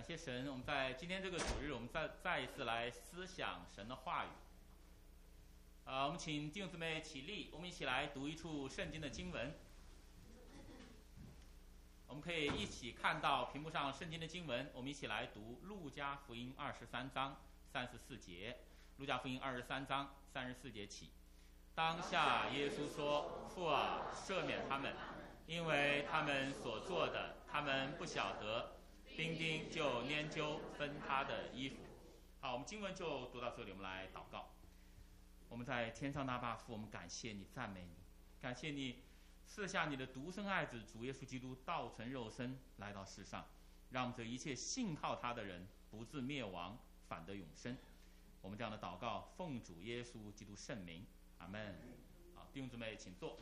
感谢神，我们在今天这个主日，我们再再一次来思想神的话语。啊，我们请弟兄姊妹起立，我们一起来读一处圣经的经文。我们可以一起看到屏幕上圣经的经文，我们一起来读《路加福音》二十三章三十四节，《路加福音》二十三章三十四节起。当下耶稣说：“父啊，赦免他们，因为他们所做的，他们不晓得。”丁丁就研究分他的衣服。好，我们经文就读到这里，我们来祷告。我们在天上大爸父，我们感谢你，赞美你，感谢你赐下你的独生爱子主耶稣基督道成肉身来到世上，让这一切信靠他的人不至灭亡，反得永生。我们这样的祷告，奉主耶稣基督圣名，阿门。好，弟兄姊妹，请坐。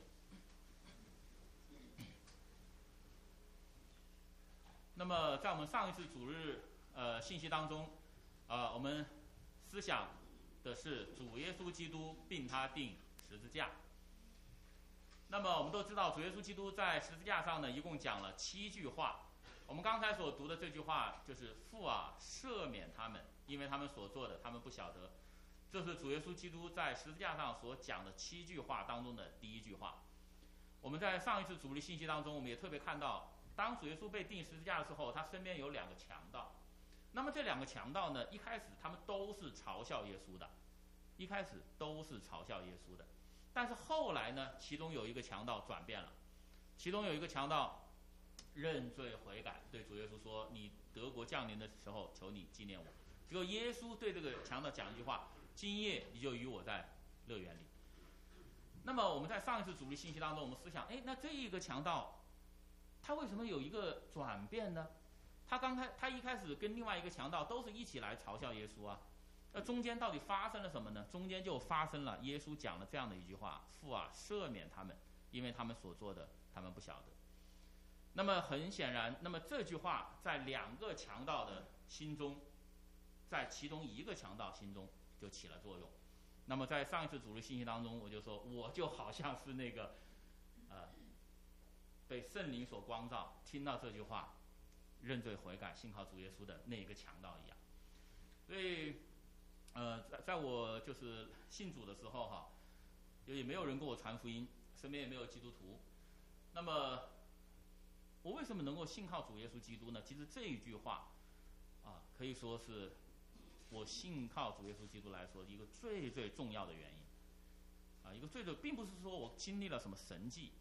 那么，在我们上一次主日呃信息当中，呃，我们思想的是主耶稣基督并他定十字架。那么我们都知道，主耶稣基督在十字架上呢，一共讲了七句话。我们刚才所读的这句话就是“父啊，赦免他们，因为他们所做的，他们不晓得”。这是主耶稣基督在十字架上所讲的七句话当中的第一句话。我们在上一次主日信息当中，我们也特别看到。当主耶稣被钉十字架的时候，他身边有两个强盗。那么这两个强盗呢？一开始他们都是嘲笑耶稣的，一开始都是嘲笑耶稣的。但是后来呢，其中有一个强盗转变了，其中有一个强盗认罪悔改，对主耶稣说：“你德国降临的时候，求你纪念我。”结果耶稣对这个强盗讲一句话：“今夜你就与我在乐园里。”那么我们在上一次主力信息当中，我们思想：哎，那这一个强盗。他为什么有一个转变呢？他刚开，他一开始跟另外一个强盗都是一起来嘲笑耶稣啊。那中间到底发生了什么呢？中间就发生了耶稣讲了这样的一句话：“父啊，赦免他们，因为他们所做的，他们不晓得。”那么很显然，那么这句话在两个强盗的心中，在其中一个强盗心中就起了作用。那么在上一次主日信息当中，我就说，我就好像是那个，被圣灵所光照，听到这句话，认罪悔改，信靠主耶稣的那一个强盗一样。所以，呃，在在我就是信主的时候哈，也没有人给我传福音，身边也没有基督徒。那么，我为什么能够信靠主耶稣基督呢？其实这一句话，啊，可以说是我信靠主耶稣基督来说一个最最重要的原因。啊，一个最最，并不是说我经历了什么神迹。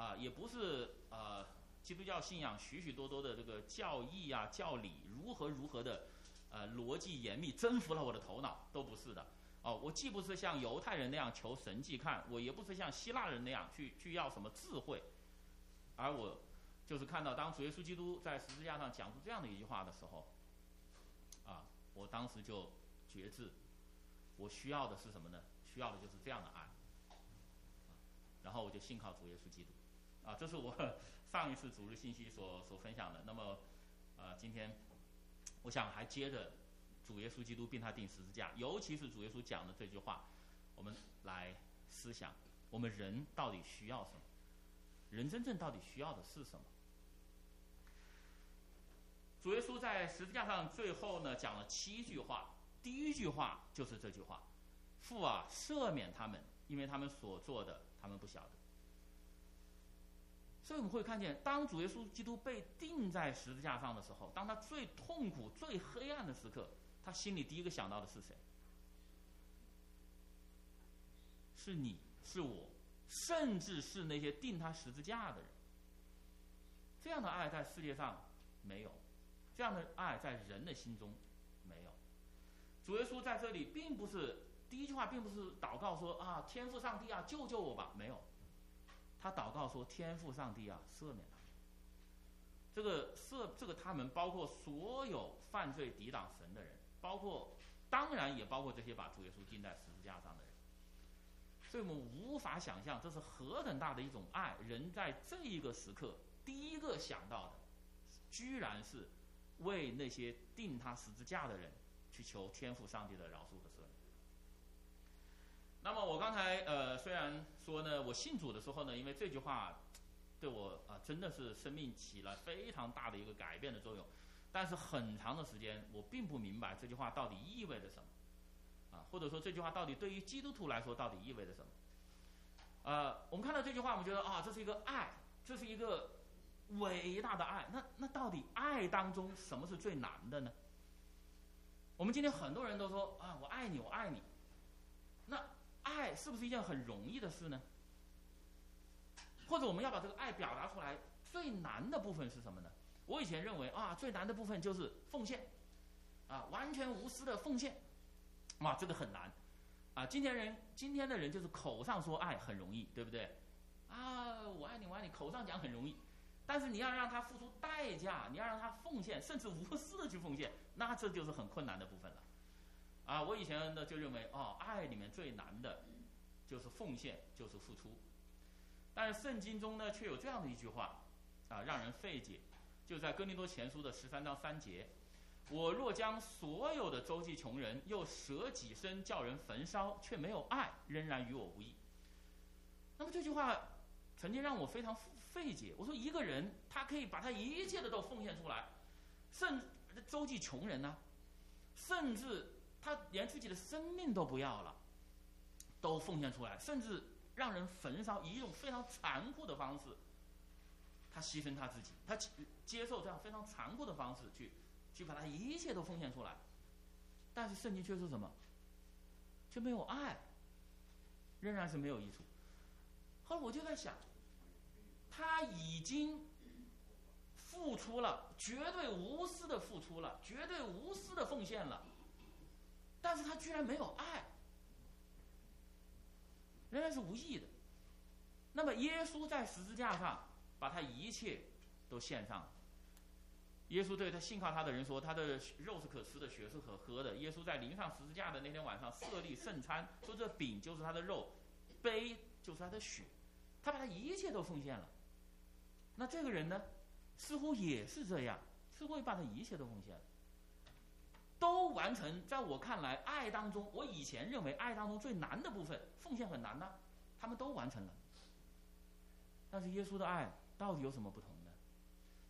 啊，也不是呃，基督教信仰许许多多的这个教义啊、教理如何如何的，呃，逻辑严密，征服了我的头脑，都不是的。哦，我既不是像犹太人那样求神迹看，我也不是像希腊人那样去去要什么智慧，而我就是看到当主耶稣基督在十字架上讲出这样的一句话的时候，啊，我当时就觉知，我需要的是什么呢？需要的就是这样的爱。然后我就信靠主耶稣基督。啊，这是我 上一次主日信息所所分享的。那么，呃，今天我想还接着主耶稣基督并他定十字架，尤其是主耶稣讲的这句话，我们来思想：我们人到底需要什么？人真正到底需要的是什么？主耶稣在十字架上最后呢讲了七句话，第一句话就是这句话：“父啊，赦免他们，因为他们所做的，他们不晓得。”所以我们会看见，当主耶稣基督被钉在十字架上的时候，当他最痛苦、最黑暗的时刻，他心里第一个想到的是谁？是你是我，甚至是那些钉他十字架的人。这样的爱在世界上没有，这样的爱在人的心中没有。主耶稣在这里并不是第一句话，并不是祷告说啊，天父上帝啊，救救我吧，没有。他祷告说：“天父上帝啊，赦免他们。这个赦，这个他们包括所有犯罪抵挡神的人，包括当然也包括这些把主耶稣钉在十字架上的人。所以我们无法想象这是何等大的一种爱。人在这一个时刻第一个想到的，居然是为那些钉他十字架的人去求天父上帝的饶恕和。”那么我刚才呃虽然说呢，我信主的时候呢，因为这句话对我啊真的是生命起了非常大的一个改变的作用。但是很长的时间，我并不明白这句话到底意味着什么，啊，或者说这句话到底对于基督徒来说到底意味着什么？呃，我们看到这句话，我们觉得啊，这是一个爱，这是一个伟大的爱。那那到底爱当中什么是最难的呢？我们今天很多人都说啊，我爱你，我爱你。爱是不是一件很容易的事呢？或者我们要把这个爱表达出来，最难的部分是什么呢？我以前认为啊，最难的部分就是奉献，啊，完全无私的奉献，哇，这个很难，啊，今天人今天的人就是口上说爱很容易，对不对？啊，我爱你，我爱你，口上讲很容易，但是你要让他付出代价，你要让他奉献，甚至无私的去奉献，那这就是很困难的部分了。啊，我以前呢就认为哦，爱里面最难的，就是奉献，就是付出，但是圣经中呢却有这样的一句话，啊，让人费解。就在哥林多前书的十三章三节，我若将所有的周济穷人，又舍己身叫人焚烧，却没有爱，仍然与我无异。那么这句话曾经让我非常费解。我说一个人他可以把他一切的都奉献出来，甚周济穷人呢，甚至他连自己的生命都不要了，都奉献出来，甚至让人焚烧，以一种非常残酷的方式。他牺牲他自己，他接受这样非常残酷的方式去，去把他一切都奉献出来，但是圣经却说什么？却没有爱，仍然是没有益处。后来我就在想，他已经付出了，绝对无私的付出了，绝对无私的奉献了，但是他居然没有爱，仍然是无意的。那么耶稣在十字架上。把他一切都献上了。耶稣对他信靠他的人说：“他的肉是可吃的，血是可喝的。”耶稣在临上十字架的那天晚上设立圣餐，说这饼就是他的肉，杯就是他的血。他把他一切都奉献了。那这个人呢，似乎也是这样，似乎也把他一切都奉献了，都完成。在我看来，爱当中，我以前认为爱当中最难的部分，奉献很难呢，他们都完成了。但是耶稣的爱。到底有什么不同呢？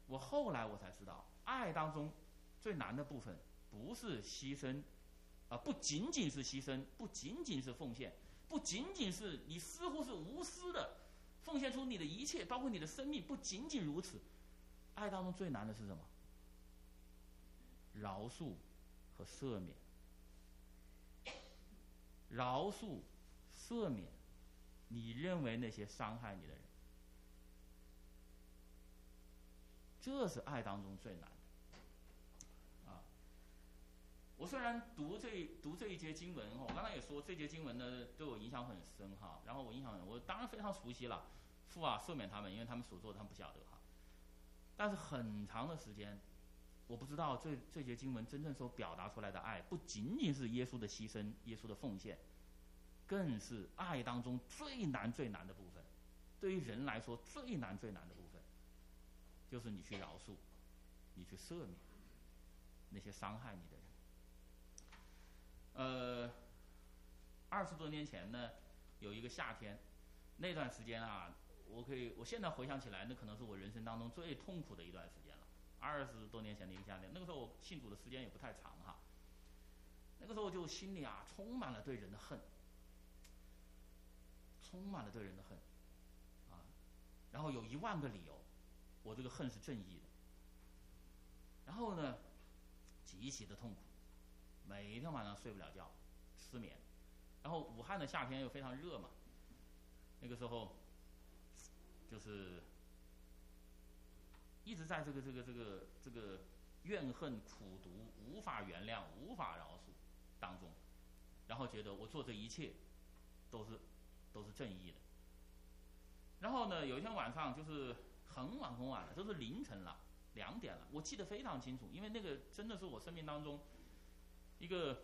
我后来我才知道，爱当中最难的部分不是牺牲，啊，不仅仅是牺牲，不仅仅是奉献，不仅仅是你似乎是无私的奉献出你的一切，包括你的生命，不仅仅如此。爱当中最难的是什么？饶恕和赦免，饶恕、赦免，你认为那些伤害你的人。这是爱当中最难的，啊！我虽然读这读这一节经文，我刚才也说这节经文呢对我影响很深哈。然后我印象，我当然非常熟悉了，父啊赦免他们，因为他们所做的他们不晓得哈。但是很长的时间，我不知道这这节经文真正所表达出来的爱，不仅仅是耶稣的牺牲、耶稣的奉献，更是爱当中最难最难的部分，对于人来说最难最难的部分。就是你去饶恕，你去赦免那些伤害你的人。呃，二十多年前呢，有一个夏天，那段时间啊，我可以，我现在回想起来，那可能是我人生当中最痛苦的一段时间。二十多年前的一个夏天，那个时候我信主的时间也不太长哈。那个时候就心里啊，充满了对人的恨，充满了对人的恨，啊，然后有一万个理由。我这个恨是正义的，然后呢，极其的痛苦，每一天晚上睡不了觉，失眠，然后武汉的夏天又非常热嘛，那个时候，就是一直在这个这个这个这个怨恨、苦毒、无法原谅、无法饶恕当中，然后觉得我做这一切都是都是正义的，然后呢，有一天晚上就是。很晚很晚了，都是凌晨了，两点了。我记得非常清楚，因为那个真的是我生命当中一个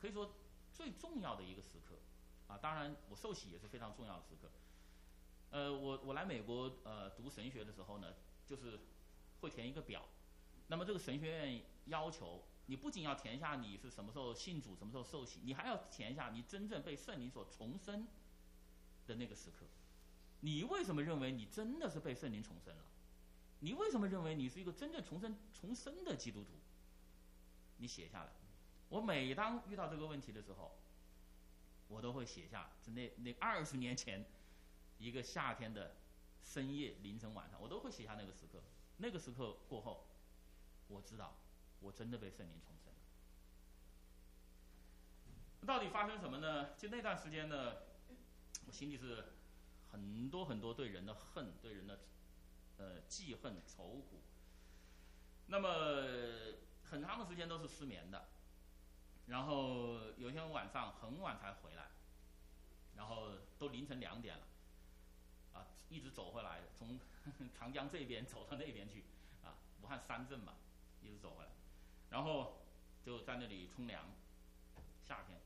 可以说最重要的一个时刻啊。当然，我受洗也是非常重要的时刻。呃，我我来美国呃读神学的时候呢，就是会填一个表。那么这个神学院要求你不仅要填下你是什么时候信主、什么时候受洗，你还要填下你真正被圣灵所重生的那个时刻。你为什么认为你真的是被圣灵重生了？你为什么认为你是一个真正重生重生的基督徒？你写下来。我每当遇到这个问题的时候，我都会写下，是那那二十年前一个夏天的深夜、凌晨、晚上，我都会写下那个时刻。那个时刻过后，我知道我真的被圣灵重生了。到底发生什么呢？就那段时间呢，我心里是很多很多对人的恨，对人的呃记恨、仇苦。那么很长的时间都是失眠的。然后有一天晚上很晚才回来，然后都凌晨两点了，一直走回来，从 长江这边走到那边去，啊，武汉三镇嘛，一直走回来，然后就在那里冲凉，夏天，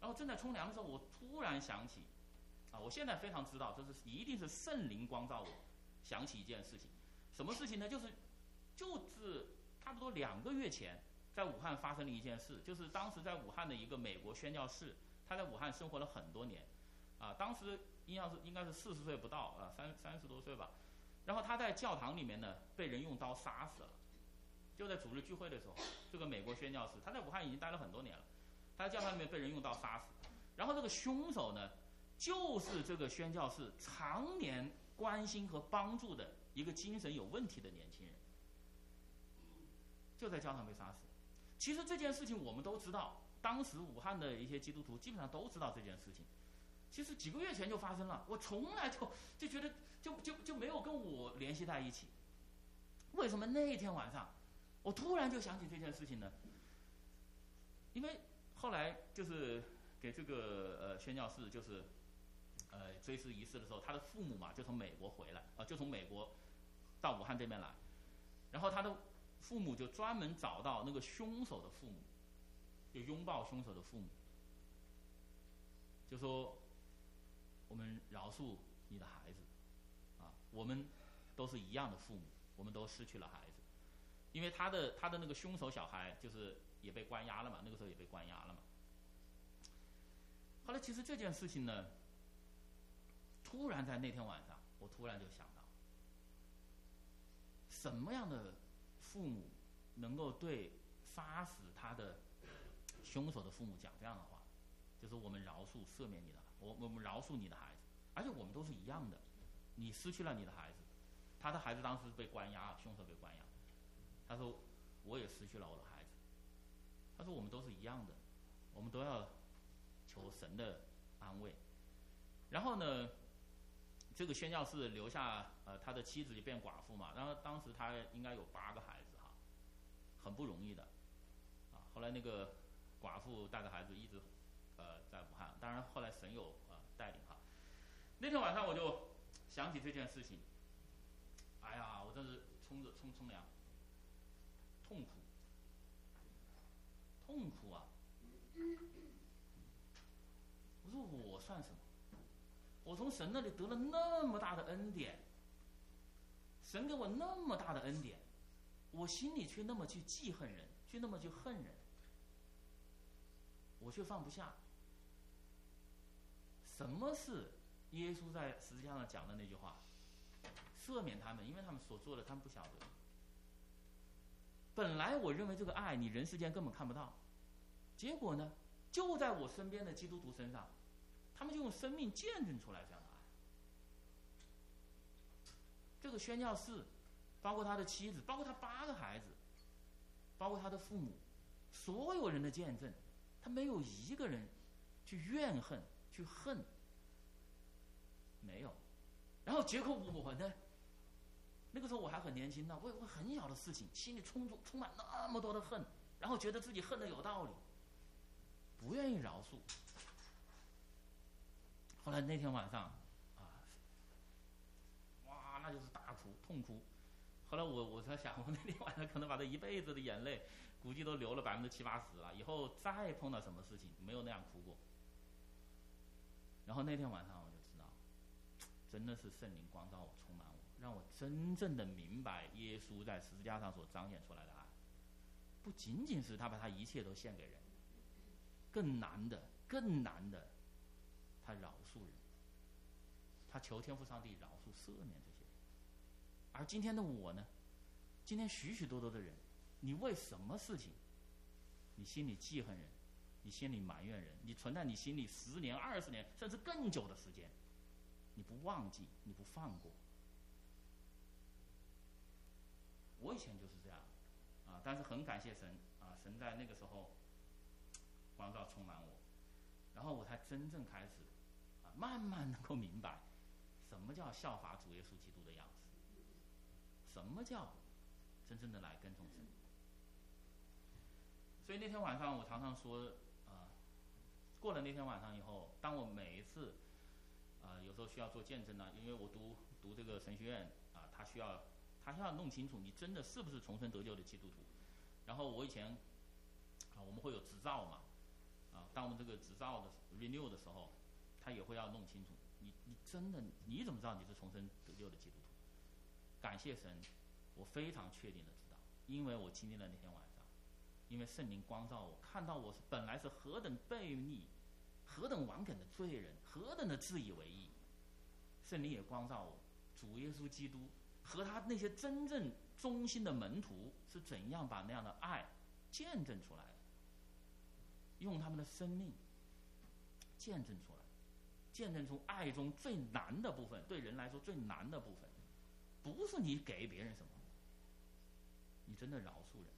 然后正在冲凉的时候，我突然想起，啊，我现在非常知道，这是一定是圣灵光照我，想起一件事情，什么事情呢？就是，就是差不多两个月前。在武汉发生了一件事，就是当时在武汉的一个美国宣教士，他在武汉生活了很多年，啊，当时印象是应该是四十岁不到啊，三三十多岁吧，然后他在教堂里面呢被人用刀杀死了，就在主日聚会的时候，这个美国宣教士他在武汉已经待了很多年了，他在教堂里面被人用刀杀死，然后这个凶手呢就是这个宣教士常年关心和帮助的一个精神有问题的年轻人，就在教堂被杀死。其实这件事情我们都知道，当时武汉的一些基督徒基本上都知道这件事情。其实几个月前就发生了，我从来就就觉得就就就没有跟我联系在一起。为什么那天晚上我突然就想起这件事情呢？因为后来就是给这个呃宣教士就是呃追思仪式的时候，他的父母嘛就从美国回来啊，就从美国到武汉这边来，然后他的。父母就专门找到那个凶手的父母，就拥抱凶手的父母，就说：“我们饶恕你的孩子，啊，我们都是一样的父母，我们都失去了孩子，因为他的他的那个凶手小孩就是也被关押了嘛，那个时候也被关押了嘛。后来其实这件事情呢，突然在那天晚上，我突然就想到，什么样的？”父母能够对杀死他的凶手的父母讲这样的话，就是我们饶恕、赦免你的，我我们饶恕你的孩子，而且我们都是一样的。你失去了你的孩子，他的孩子当时被关押，凶手被关押。他说我也失去了我的孩子。他说我们都是一样的，我们都要求神的安慰。然后呢？这个宣教士留下，呃，他的妻子就变寡妇嘛。然后当时他应该有八个孩子哈，很不容易的，啊。后来那个寡妇带着孩子一直，呃，在武汉。当然后来神有呃带领哈。那天晚上我就想起这件事情，哎呀，我真是冲着冲冲凉，痛苦，痛苦啊！我说我算什么？我从神那里得了那么大的恩典，神给我那么大的恩典，我心里却那么去记恨人，却那么去恨人，我却放不下。什么是耶稣在十字架上讲的那句话？赦免他们，因为他们所做的他们不晓得。本来我认为这个爱你人世间根本看不到，结果呢，就在我身边的基督徒身上。他们就用生命见证出来这样的爱。这个宣教士，包括他的妻子，包括他八个孩子，包括他的父母，所有人的见证，他没有一个人去怨恨、去恨，没有。然后结果我呢？那个时候我还很年轻呢，我我很小的事情，心里充足充满那么多的恨，然后觉得自己恨的有道理，不愿意饶恕。后来那天晚上，啊，哇，那就是大哭痛哭。后来我我在想，我那天晚上可能把这一辈子的眼泪，估计都流了百分之七八十了。以后再碰到什么事情，没有那样哭过。然后那天晚上我就知道，真的是圣灵光照我，充满我，让我真正的明白耶稣在十字架上所彰显出来的爱，不仅仅是他把他一切都献给人，更难的，更难的。他饶恕人，他求天父上帝饶恕赦免这些人。而今天的我呢？今天许许多多的人，你为什么事情，你心里记恨人，你心里埋怨人，你存在你心里十年、二十年，甚至更久的时间，你不忘记，你不放过。我以前就是这样，啊，但是很感谢神啊，神在那个时候光照充满我，然后我才真正开始啊，慢慢能够明白什么叫效法主耶稣基督的样子。什么叫真正的来跟从神？所以那天晚上我常常说，过了那天晚上以后，当我每一次，啊，有时候需要做见证呢，因为我读读这个神学院，啊，他需要他需要弄清楚你真的是不是重生得救的基督徒。然后我以前，啊，我们会有执照嘛，啊，当我们这个执照的 renew 的时候，他也会要弄清楚你你真的你怎么知道你是重生得救的基督徒？感谢神，我非常确定的知道，因为我经历了那天晚上，因为圣灵光照我，看到我是本来是何等悖逆、何等顽梗的罪人，何等的自以为意。圣灵也光照我，主耶稣基督和他那些真正忠心的门徒是怎样把那样的爱见证出来的，用他们的生命见证出来，见证出爱中最难的部分，对人来说最难的部分。不是你给别人什么，你真的饶恕人，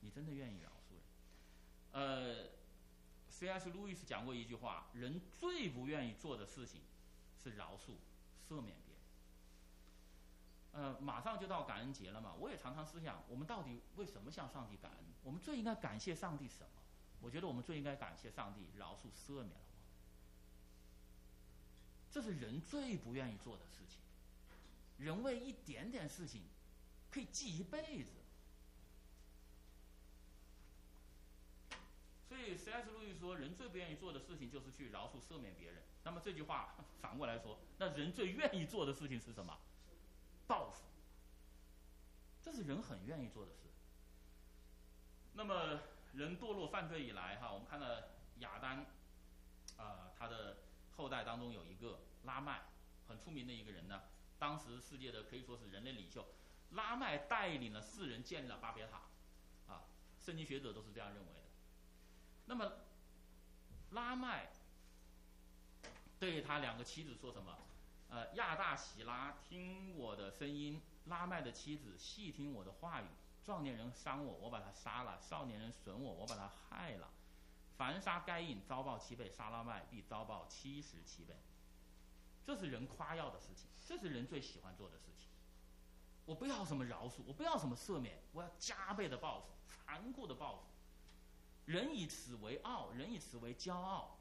你真的愿意饶恕人。呃，C.S. 路易斯讲过一句话：人最不愿意做的事情是饶恕、赦免别人。呃，马上就到感恩节了嘛，我也常常思想，我们到底为什么向上帝感恩？我们最应该感谢上帝什么？我觉得我们最应该感谢上帝饶恕、赦免了我。这是人最不愿意做的事情。人为一点点事情可以记一辈子，所以 C.S. 路易说，人最不愿意做的事情就是去饶恕、赦免别人。那么这句话 反过来说，那人最愿意做的事情是什么？报复。这是人很愿意做的事。那么人堕落犯罪以来，哈，我们看到亚当，啊，他的后代当中有一个拉麦，很出名的一个人呢。当时世界的可以说是人类领袖，拉麦带领了世人建立了巴别塔，啊，圣经学者都是这样认为。那么，拉麦对他两个妻子说什么？呃，亚大喜拉，听我的声音；拉麦的妻子细听我的话语。壮年人伤我，我把他杀了；少年人损我，我把他害了。凡杀该隐，遭报七倍；杀拉麦，必遭报七十七倍。这是人夸耀的事情，这是人最喜欢做的事情。我不要什么饶恕，我不要什么赦免，我要加倍的报复，残酷的报复。人以此为傲，人以此为骄傲。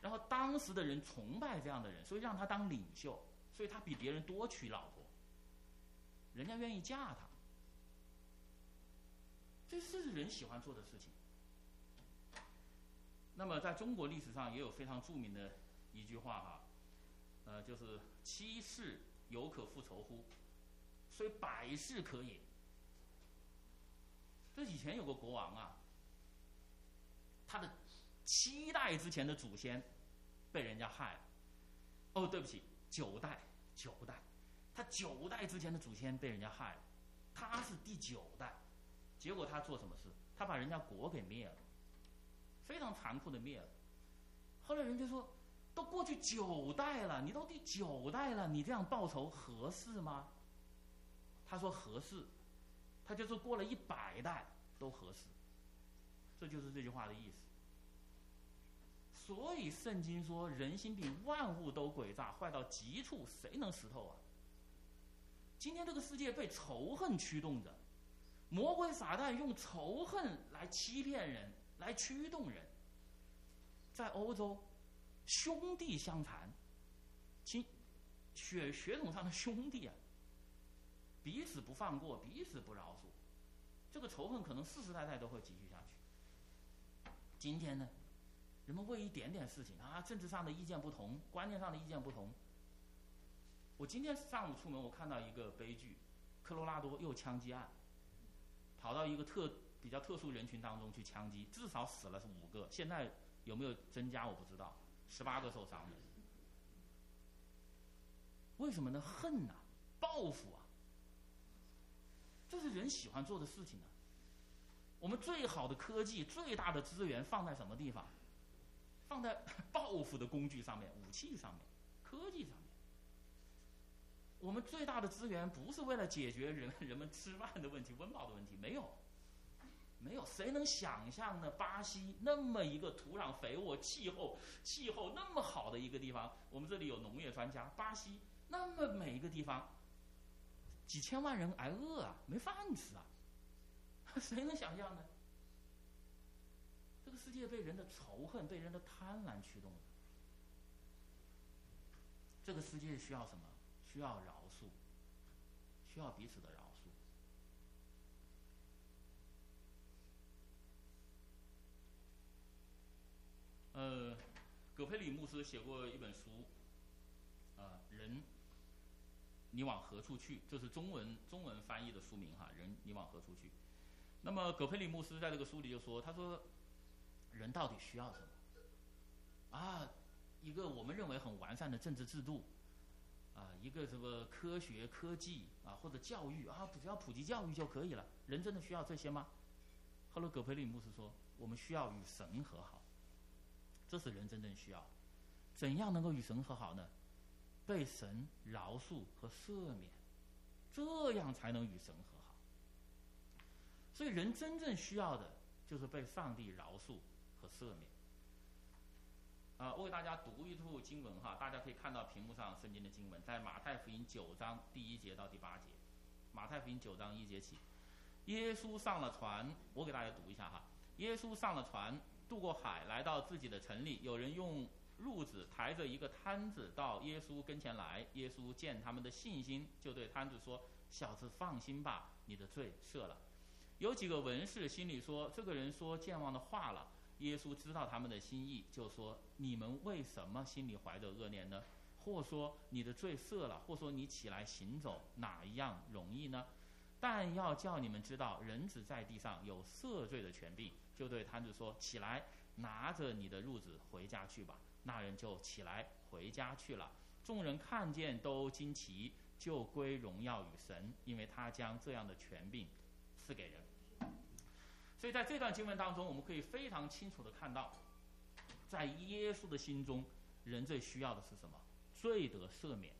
然后当时的人崇拜这样的人，所以让他当领袖，所以他比别人多娶老婆，人家愿意嫁他。这是人喜欢做的事情。那么在中国历史上也有非常著名的一句话哈。呃，就是七世犹可复仇乎？虽百世可也。这以前有个国王啊，他的七代之前的祖先被人家害了。哦，对不起，九代，九代，他九代之前的祖先被人家害了，他是第九代。结果他做什么事？他把人家国给灭了，非常残酷的灭了。后来人家说。都过去九代了，你都第九代了，你这样报仇合适吗？他说合适，他就是过了一百代都合适，这就是这句话的意思。所以圣经说人心比万物都诡诈，坏到极处，谁能识透啊？今天这个世界被仇恨驱动着，魔鬼撒旦用仇恨来欺骗人，来驱动人，在欧洲。兄弟相残，亲血血统上的兄弟啊，彼此不放过，彼此不饶恕，这个仇恨可能世世代代都会继续下去。今天呢，人们为一点点事情啊，政治上的意见不同，观念上的意见不同。我今天上午出门，我看到一个悲剧，科罗拉多又枪击案，跑到一个特比较特殊人群当中去枪击，至少死了是五个，现在有没有增加我不知道。十八个受伤的，为什么呢？恨呐，报复啊，这是人喜欢做的事情啊。我们最好的科技、最大的资源放在什么地方？放在 报复的工具上面、武器上面、科技上面。我们最大的资源不是为了解决人人们吃饭的问题、温饱的问题，没有，没有。谁能想象呢？巴西那么一个土壤肥沃、气候气候那么好的一个地方，我们这里有农业专家。巴西那么每一个地方，几千万人挨饿啊，没饭吃啊。谁能想象呢？这个世界被人的仇恨、被人的贪婪驱动的。这个世界需要什么？需要饶恕，需要彼此的饶恕。呃，葛培里牧师写过一本书，啊，人，你往何处去？这是中文中文翻译的书名哈，人，你往何处去？那么，葛培里牧师在这个书里就说：“他说，人到底需要什么？啊，一个我们认为很完善的政治制度，啊，一个什么科学科技啊，或者教育啊，只要普及教育就可以了。人真的需要这些吗？”后来，葛培里牧师说：“我们需要与神和好，这是人真正需要。怎样能够与神和好呢？被神饶恕和赦免，这样才能与神和。”所以，人真正需要的就是被上帝饶恕和赦免。啊，我给大家读一处经文哈，大家可以看到屏幕上圣经的经文，在马太福音九章第一节到第八节。马太福音九章一节起，耶稣上了船，我给大家读一下哈。耶稣上了船，渡过海，来到自己的城里。有人用褥子抬着一个摊子到耶稣跟前来。耶稣见他们的信心，就对摊子说：“小子，放心吧，你的罪赦了。”有几个文士心里说：“这个人说健忘的话了。”耶稣知道他们的心意，就说：“你们为什么心里怀着恶念呢？或说你的罪赦了，或说你起来行走，哪一样容易呢？但要叫你们知道，人子在地上有赦罪的权柄。”就对摊子说：“起来，拿着你的褥子回家去吧。”那人就起来回家去了。众人看见都惊奇，就归荣耀与神，因为他将这样的权柄赐给人。所以在这段经文当中，我们可以非常清楚的看到，在耶稣的心中，人最需要的是什么？罪得赦免。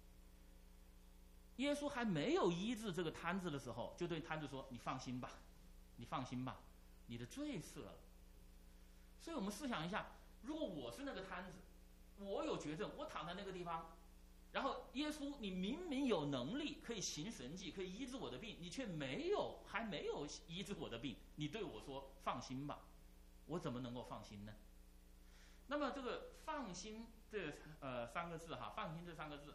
耶稣还没有医治这个摊子的时候，就对摊子说：“你放心吧，你放心吧，你的罪赦了。”所以我们试想一下，如果我是那个摊子，我有绝症，我躺在那个地方。然后耶稣，你明明有能力可以行神迹，可以医治我的病，你却没有，还没有医治我的病。你对我说：“放心吧。”我怎么能够放心呢？那么这个“放心”这呃三个字哈，“放心”这三个字，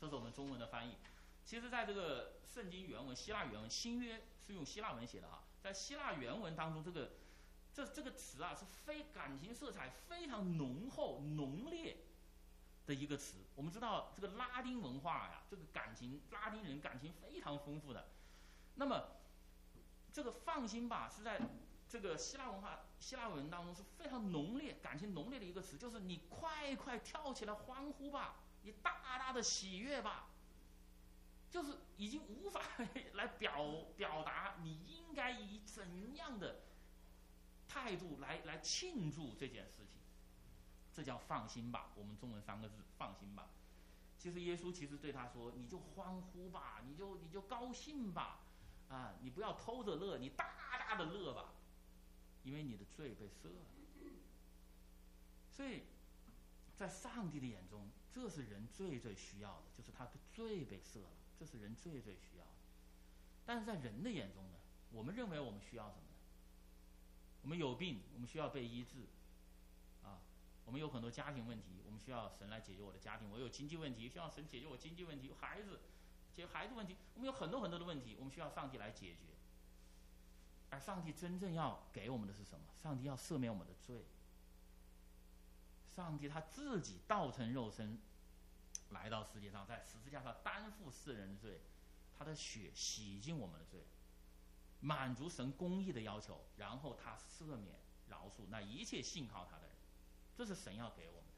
这是我们中文的翻译。其实，在这个圣经原文、希腊原文，新约是用希腊文写的哈。在希腊原文当中，这个这这个词啊，是非感情色彩非常浓厚、浓烈。的一个词，我们知道这个拉丁文化呀，这个感情，拉丁人感情非常丰富的。那么，这个放心吧，是在这个希腊文化、希腊文当中是非常浓烈、感情浓烈的一个词，就是你快快跳起来欢呼吧，你大大的喜悦吧，就是已经无法来表表达你应该以怎样的态度来来庆祝这件事情。这叫放心吧，我们中文三个字放心吧。其实耶稣其实对他说：“你就欢呼吧，你就你就高兴吧，啊，你不要偷着乐，你大大的乐吧，因为你的罪被赦了。”所以，在上帝的眼中，这是人最最需要的，就是他的罪被赦了，这是人最最需要的。但是在人的眼中呢，我们认为我们需要什么呢？我们有病，我们需要被医治。我们有很多家庭问题，我们需要神来解决我的家庭。我有经济问题，需要神解决我经济问题。有孩子，解决孩子问题，我们有很多很多的问题，我们需要上帝来解决。而上帝真正要给我们的是什么？上帝要赦免我们的罪。上帝他自己道成肉身，来到世界上，在十字架上担负世人的罪，他的血洗净我们的罪，满足神公义的要求，然后他赦免饶恕那一切信靠他的。这是神要给我们的，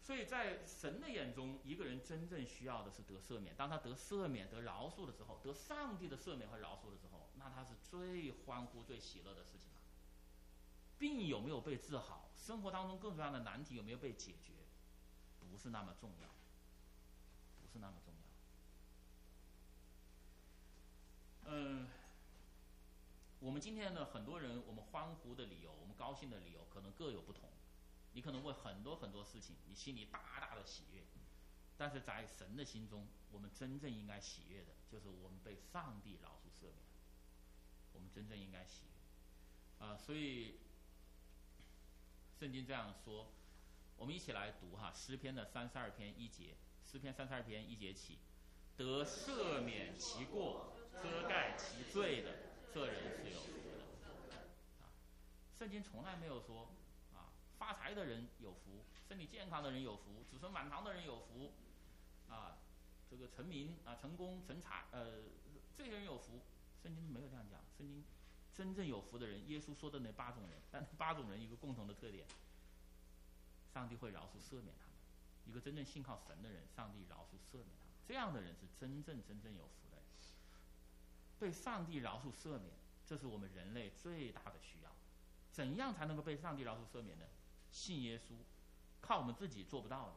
所以在神的眼中，一个人真正需要的是得赦免。当他得赦免、得饶恕的时候，得上帝的赦免和饶恕的时候，那他是最欢呼、最喜乐的事情了。病有没有被治好，生活当中各种各样的难题有没有被解决，不是那么重要，不是那么重要。嗯，我们今天呢，很多人我们欢呼的理由，高兴的理由，可能各有不同。你可能为很多很多事情，你心里大大的喜悦，但是在神的心中，我们真正应该喜悦的，就是我们被上帝饶恕赦免。我们真正应该喜悦，啊，所以圣经这样说，我们一起来读哈诗篇的三十二篇一节，诗篇三十二篇一节起，得赦免其过、遮盖其罪的，这人是有。圣经从来没有说。啊发财的人有福，身体健康的人有福，子孙满堂的人有福，啊，这个成名啊，成功成才，呃，这些人有福。圣经没有这样讲，圣经真正有福的人，耶稣说的那八种人，但八种人一个共同的特点，上帝会饶恕赦免他们。一个真正信靠神的人，上帝饶恕赦免他们，这样的人是真正真正有福的人。被上帝饶恕赦免，这是我们人类最大的需要。怎样才能够被上帝饶恕赦免呢？信耶稣，靠我们自己做不到的。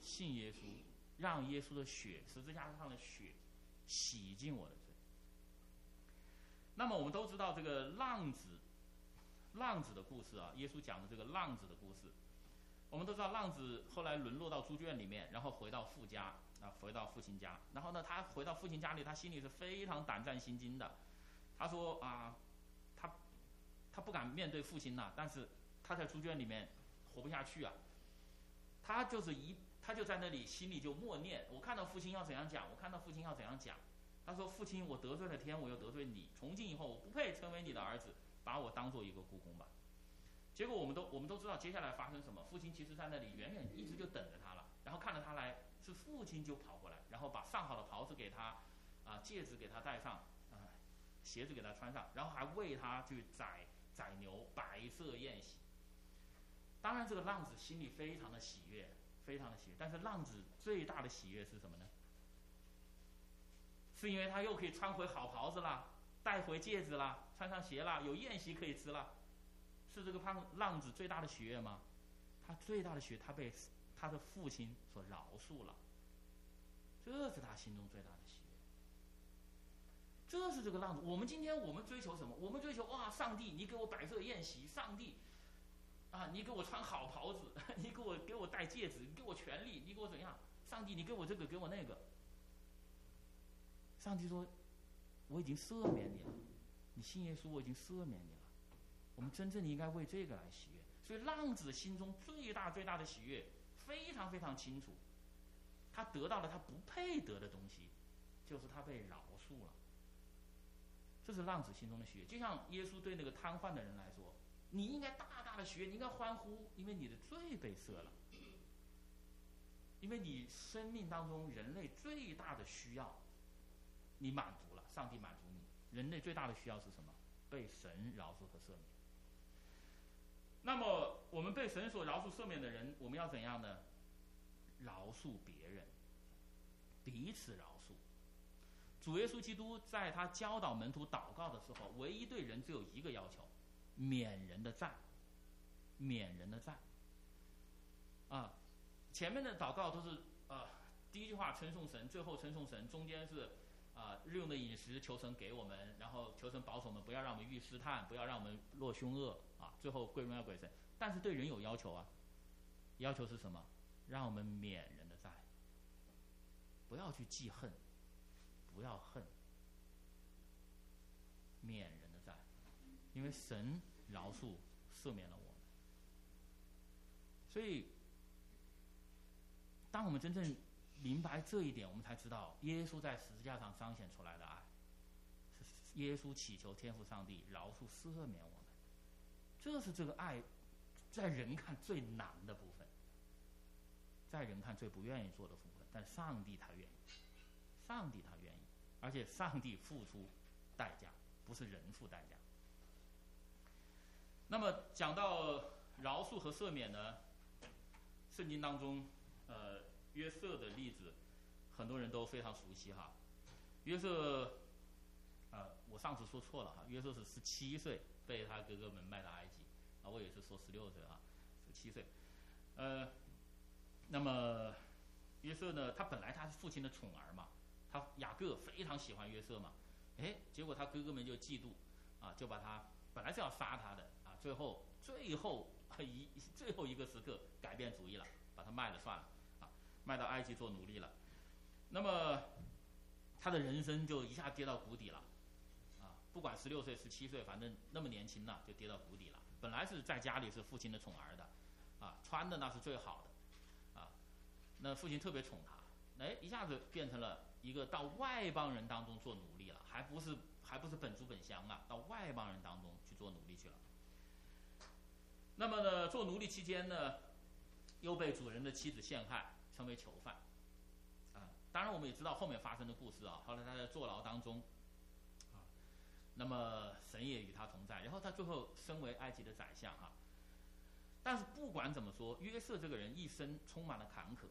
信耶稣，让耶稣的血，十字架上的血，洗净我的罪。那么我们都知道这个浪子，浪子的故事啊，耶稣讲的这个浪子的故事。我们都知道浪子后来沦落到猪圈里面，然后回到父家啊，回到父亲家。然后呢，他回到父亲家里，他心里是非常胆战心惊的。他说啊，他不敢面对父亲呐，但是他在猪圈里面。活不下去啊！他就是一，他就在那里心里就默念：我看到父亲要怎样讲，我看到父亲要怎样讲。他说：“父亲，我得罪了天，我又得罪你，从今以后我不配成为你的儿子，把我当做一个故宫吧。”结果我们都我们都知道接下来发生什么。父亲其实在那里远远一直就等着他了，然后看着他来，是父亲就跑过来，然后把上好的袍子给他，啊，戒指给他戴上，啊，鞋子给他穿上，然后还为他去宰宰牛，白色宴席。当然，这个浪子心里非常的喜悦，非常的喜悦。但是，浪子最大的喜悦是什么呢？是因为他又可以穿回好袍子了，带回戒指了，穿上鞋了，有宴席可以吃了，是这个胖浪子最大的喜悦吗？他最大的喜悦，他被他的父亲所饶恕了，这是他心中最大的喜悦。这是这个浪子。我们今天我们追求什么？我们追求哇，上帝，你给我摆设宴席，上帝。啊！你给我穿好袍子，你给我给我戴戒指，你给我权利，你给我怎样？上帝，你给我这个，给我那个。上帝说：“我已经赦免你了，你信耶稣，我已经赦免你了。”我们真正应该为这个来喜悦。所以浪子心中最大最大的喜悦，非常非常清楚，他得到了他不配得的东西，就是他被饶恕了。这是浪子心中的喜悦，就像耶稣对那个瘫痪的人来说。你应该大大的喜悦，你应该欢呼，因为你的罪被赦了，因为你生命当中人类最大的需要，你满足了，上帝满足你。人类最大的需要是什么？被神饶恕和赦免。那么我们被神所饶恕赦免的人，我们要怎样呢？饶恕别人，彼此饶恕。主耶稣基督在他教导门徒祷告的时候，唯一对人只有一个要求。免人的债，免人的债。啊，前面的祷告都是啊，第一句话称颂神，最后称颂神，中间是啊日用的饮食求神给我们，然后求神保守我们，不要让我们遇试探，不要让我们落凶恶啊，最后归荣耀归神。但是对人有要求啊，要求是什么？让我们免人的债，不要去记恨，不要恨，免人的债。因为神饶恕赦免了我们，所以当我们真正明白这一点，我们才知道耶稣在十字架上彰显出来的爱，是耶稣祈求天父上帝饶恕赦免我们，这是这个爱在人看最难的部分，在人看最不愿意做的部分，但上帝他愿意，上帝他愿意，而且上帝付出代价，不是人付代价。那么讲到饶恕和赦免呢，圣经当中呃约瑟的例子，很多人都非常熟悉哈。约瑟，呃，我上次说错了哈，约瑟是十七岁被他哥哥们卖到埃及，啊，我也是说十六岁哈，十七岁，呃，那么约瑟呢，他本来他是父亲的宠儿嘛，他雅各非常喜欢约瑟嘛，哎，结果他哥哥们就嫉妒，啊，就把他本来是要杀他的啊，最后最后一最后一个时刻改变主意了，把他卖了算了，啊，卖到埃及做奴隶了，那么他的人生就一下跌到谷底了，啊，不管十六岁十七岁，反正那么年轻呢，就跌到谷底了。本来是在家里是父亲的宠儿的，啊，穿的那是最好的，啊，那父亲特别宠他，哎，一下子变成了一个到外邦人当中做奴隶了，还不是还不是本族本乡啊，到外邦人当中去做奴隶去了。那么呢，做奴隶期间呢，又被主人的妻子陷害，成为囚犯，啊，当然我们也知道后面发生的故事啊，后来他在坐牢当中。那么神也与他同在，然后他最后升为埃及的宰相哈。但是不管怎么说，约瑟这个人一生充满了坎坷，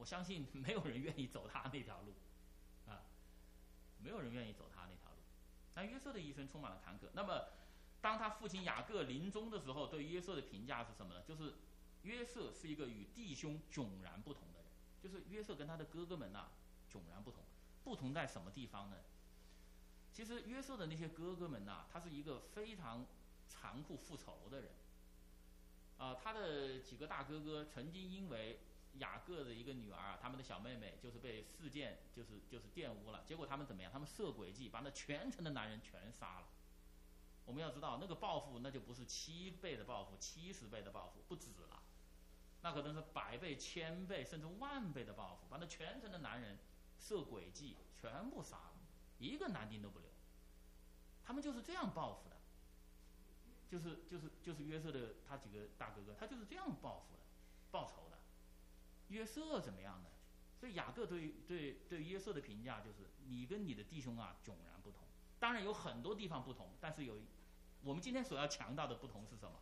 我相信没有人愿意走他那条路，啊，没有人愿意走他那条路。但约瑟的一生充满了坎坷。那么，当他父亲雅各临终的时候，对约瑟的评价是什么呢？就是约瑟是一个与弟兄迥然不同的人，就是约瑟跟他的哥哥们呐迥然不同。不同在什么地方呢？其实约瑟的那些哥哥们呐，他是一个非常残酷复仇的人。啊，他的几个大哥哥曾经因为雅各的一个女儿，他们的小妹妹就是被事件就是就是玷污了，结果他们怎么样？他们设诡计，把那全城的男人全杀了。我们要知道，那个报复那就不是七倍的报复，七十倍的报复不止了，那可能是百倍、千倍甚至万倍的报复，把那全城的男人设诡计全部杀了。一个男丁都不留，他们就是这样报复的，就是就是就是约瑟的他几个大哥哥，他就是这样报复的，报仇。约瑟怎么样呢？所以雅各对对对约瑟的评价就是：你跟你的弟兄啊迥然不同。当然有很多地方不同，但是有我们今天所要强调的不同是什么？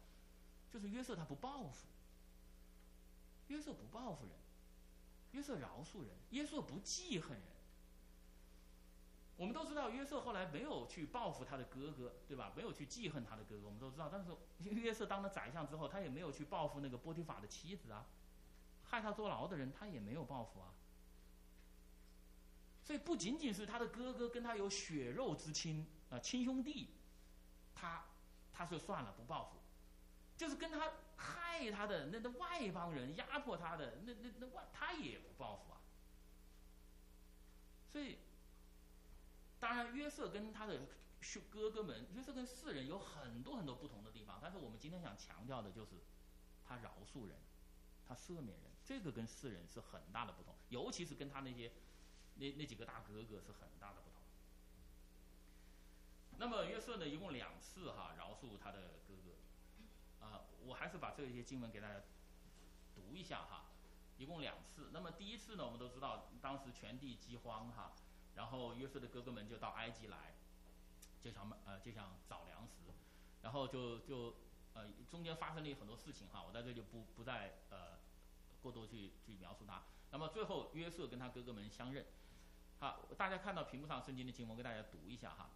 就是约瑟他不报复，约瑟不报复人，约瑟饶恕人，约瑟不记恨人。我们都知道约瑟后来没有去报复他的哥哥，对吧？没有去记恨他的哥哥。我们都知道，但是约瑟当了宰相之后，他也没有去报复那个波提法的妻子啊，害他坐牢的人，他也没有报复啊。所以不仅仅是他的哥哥跟他有血肉之亲啊，亲兄弟，他他就算了不报复，就是跟他害他的那那外邦人压迫他的那那那外他也不报复啊。所以。当然，约瑟跟他的兄哥哥们，约瑟跟世人有很多很多不同的地方。但是我们今天想强调的就是，他饶恕人，他赦免人，这个跟世人是很大的不同，尤其是跟他那些那那几个大哥哥是很大的不同。那么约瑟呢，一共两次哈饶恕他的哥哥，啊，我还是把这些经文给大家读一下哈，一共两次。那么第一次呢，我们都知道当时全地饥荒哈。然后约瑟的哥哥们就到埃及来，就想呃就想找粮食，然后就就呃中间发生了很多事情哈，我在这就不不再呃过多去去描述它。那么最后约瑟跟他哥哥们相认，好，大家看到屏幕上圣经的经文，我给大家读一下哈，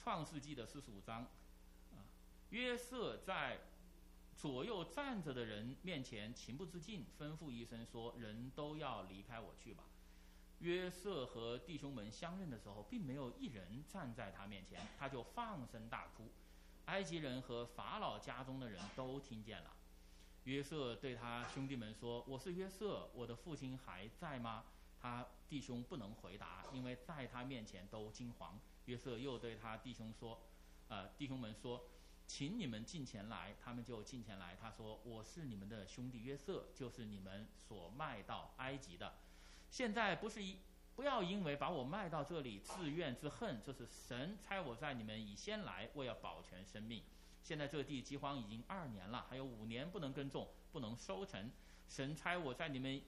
《创世纪》的四十五章，啊，约瑟在左右站着的人面前情不自禁吩咐一声说：“人都要离开我去吧。”约瑟和弟兄们相认的时候，并没有一人站在他面前，他就放声大哭。埃及人和法老家中的人都听见了。约瑟对他兄弟们说：“我是约瑟，我的父亲还在吗？”他弟兄不能回答，因为在他面前都惊惶。约瑟又对他弟兄说：“呃，弟兄们说，请你们进前来。”他们就进前来。他说：“我是你们的兄弟约瑟，就是你们所卖到埃及的。”现在不是一，不要因为把我卖到这里自怨自恨，这是神差我在你们以先来，为要保全生命。现在这地饥荒已经二年了，还有五年不能耕种，不能收成。神差我在你们，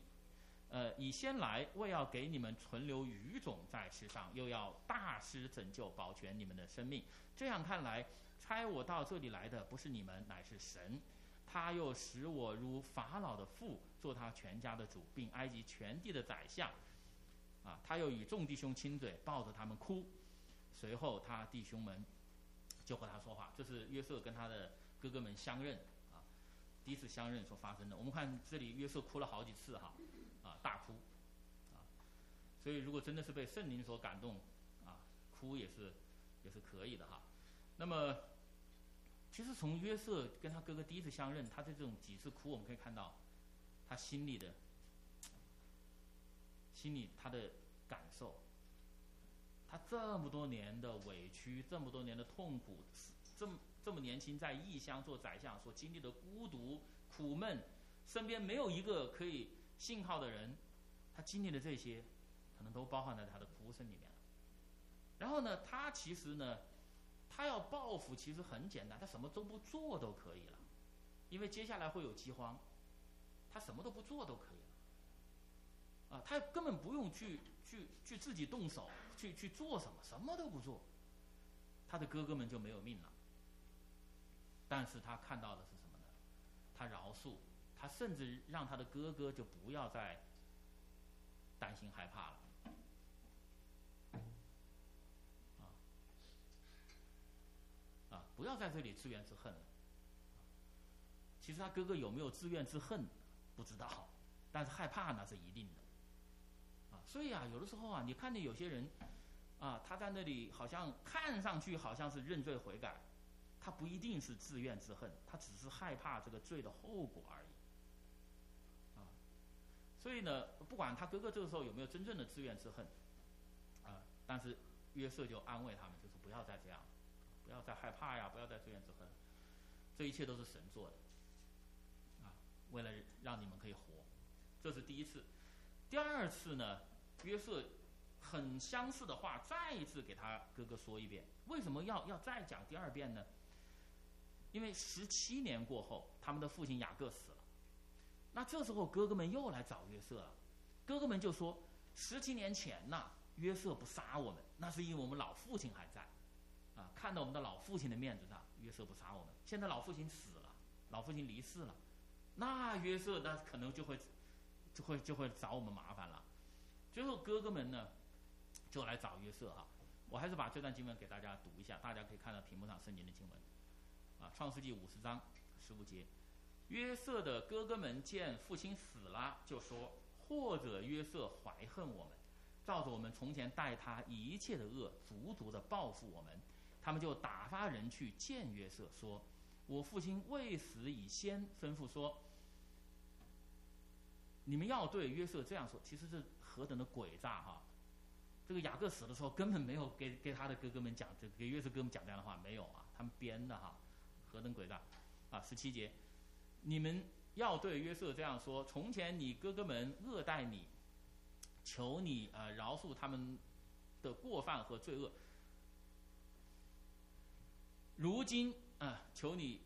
呃，以先来，为要给你们存留余种在世上，又要大施拯救，保全你们的生命。这样看来，差我到这里来的不是你们，乃是神。他又使我如法老的父。做他全家的主，并埃及全地的宰相。啊，他又与众弟兄亲嘴，抱着他们哭。随后他弟兄们就和他说话。这是约瑟跟他的哥哥们相认啊，第一次相认所发生的。我们看这里，约瑟哭了好几次哈，啊，大哭，啊，所以如果真的是被圣灵所感动，啊，哭也是也是可以的哈。那么。其实从约瑟跟他哥哥第一次相认，他的这种几次哭，我们可以看到他心里的、心里他的感受。他这么多年的委屈，这么多年的痛苦，这么这么年轻在异乡做宰相所经历的孤独、苦闷，身边没有一个可以信靠的人，他经历的这些，可能都包含在他的哭声里面了。然后呢，他其实呢。他要报复，其实很简单，他什么都不做都可以了，因为接下来会有饥荒，他什么都不做都可以了。啊，他根本不用去去去自己动手去去做什么，什么都不做，他的哥哥们就没有命了。但是他看到的是什么呢？他饶恕，他甚至让他的哥哥就不要再担心害怕了。啊，啊不要在这里自怨自恨了。其实他哥哥有没有自怨自恨，不知道，但是害怕那是一定的。所以啊，有的时候啊，你看见有些人，啊，他在那里好像看上去好像是认罪悔改，他不一定是自怨自恨，他只是害怕这个罪的后果而已。啊，所以呢，不管他哥哥这个时候有没有真正的自怨自恨，啊，但是约瑟就安慰他们，就是不要再这样。不要再害怕呀！不要再自怨自恨，这一切都是神做的，啊，为了让你们可以活，这是第一次。第二次呢，约瑟很相似的话再一次给他哥哥说一遍。为什么要要再讲第二遍呢？因为十七年过后，他们的父亲雅各死了，那这时候哥哥们又来找约瑟了。哥哥们就说：十七年前呐，约瑟不杀我们，那是因为我们老父亲还在。啊，看到我们的老父亲的面子上，约瑟不杀我们。现在老父亲死了，老父亲离世了，那约瑟那可能就会，就会就会找我们麻烦了。最后哥哥们呢，就来找约瑟哈。我还是把这段经文给大家读一下，大家可以看到屏幕上圣经的经文。啊，创世纪五十章十五节，约瑟的哥哥们见父亲死了，就说：或者约瑟怀恨我们，照着我们从前待他一切的恶，足足的报复我们。他们就打发人去见约瑟，说：“我父亲未死以先吩咐说，你们要对约瑟这样说。其实是何等的诡诈哈！这个雅各死的时候根本没有给给他的哥哥们讲，这给约瑟哥们讲这样的话没有啊，他们编的哈，何等诡诈！啊，十七节，你们要对约瑟这样说：从前你哥哥们恶待你，求你呃饶恕他们的过犯和罪恶。”如今啊，求你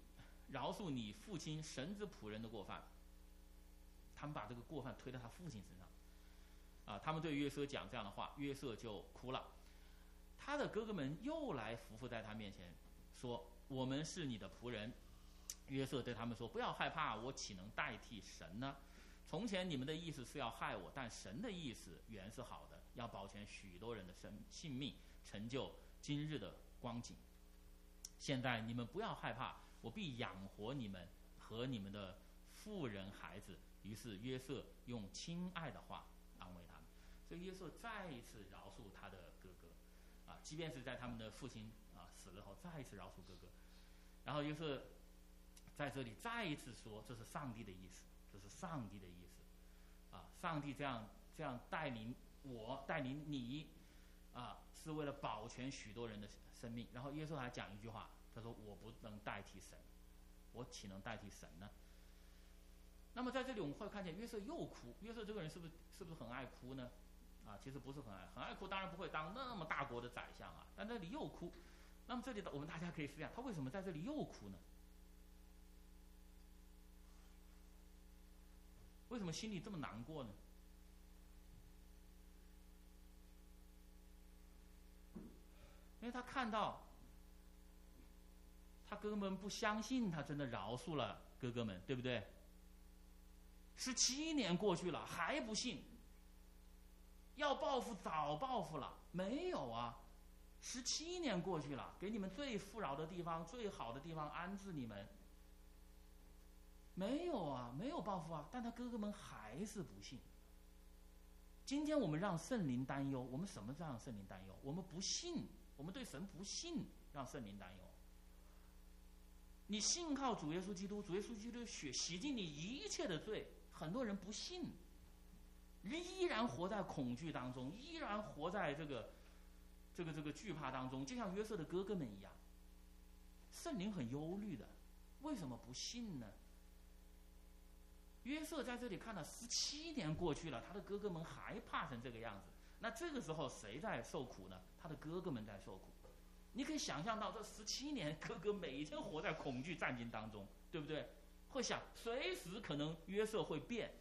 饶恕你父亲神之仆人的过犯。他们把这个过犯推到他父亲身上，啊，他们对约瑟讲这样的话，约瑟就哭了。他的哥哥们又来伏伏在他面前，说：“我们是你的仆人。”约瑟对他们说：“不要害怕，我岂能代替神呢？从前你们的意思是要害我，但神的意思原是好的，要保全许多人的生性命，成就今日的光景。”现在你们不要害怕，我必养活你们和你们的妇人孩子。于是约瑟用亲爱的话，所以约瑟再一次饶恕他的哥哥，啊，即便是在他们的父亲啊死了后，再一次饶恕哥哥。然后约瑟在这里再一次说，这是上帝的意思，这是上帝的意思，啊，上帝这样这样带领我，带领你，啊，是为了保全许多人的。生命，然后耶稣还讲一句话，他说：“我不能代替神，我岂能代替神呢？”那么在这里我们会看见约瑟又哭，约瑟这个人是不是是不是很爱哭呢？啊，其实不是很爱，很爱哭，当然不会当那么大国的宰相啊。但这里又哭，那么这里的我们大家可以思想，他为什么在这里又哭呢？为什么心里这么难过呢？因为他看到，他哥哥们不相信他真的饶恕了哥哥们，对不对？十七年过去了还不信，要报复早报复了，没有啊？十七年过去了，给你们最富饶的地方、最好的地方安置你们，没有啊？没有报复啊？但他哥哥们还是不信。今天我们让圣灵担忧，我们什么让圣灵担忧？我们不信，我们对神不信，让圣灵担忧。你信靠主耶稣基督，主耶稣基督血洗净你一切的罪。很多人不信，依然活在恐惧当中，依然活在这个、这个、这个惧怕当中，就像约瑟的哥哥们一样。圣灵很忧虑的，为什么不信呢？约瑟在这里看了十七年过去了，他的哥哥们还怕成这个样子。那这个时候谁在受苦呢？他的哥哥们在受苦。你可以想象到，这十七年，哥哥每天活在恐惧战惊当中，对不对？会想随时可能约瑟会变，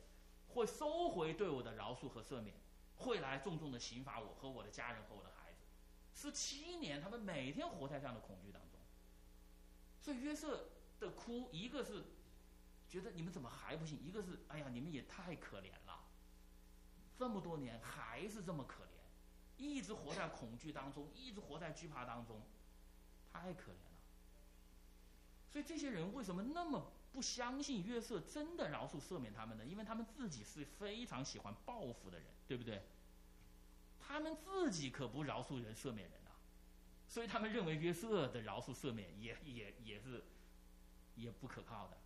会收回对我的饶恕和赦免，会来重重的刑罚我和我的家人和我的孩子。十七年，他们每天活在这样的恐惧当中。所以约瑟的哭，一个是觉得你们怎么还不信，一个是哎呀，你们也太可怜了，这么多年还是这么可怜，一直活在恐惧当中，一直活在惧怕当中，太可怜了。所以这些人为什么那么？不相信约瑟真的饶恕赦免他们呢？因为他们自己是非常喜欢报复的人，对不对？他们自己可不饶恕人、赦免人啊，所以他们认为约瑟的饶恕赦免也也也是也不可靠的。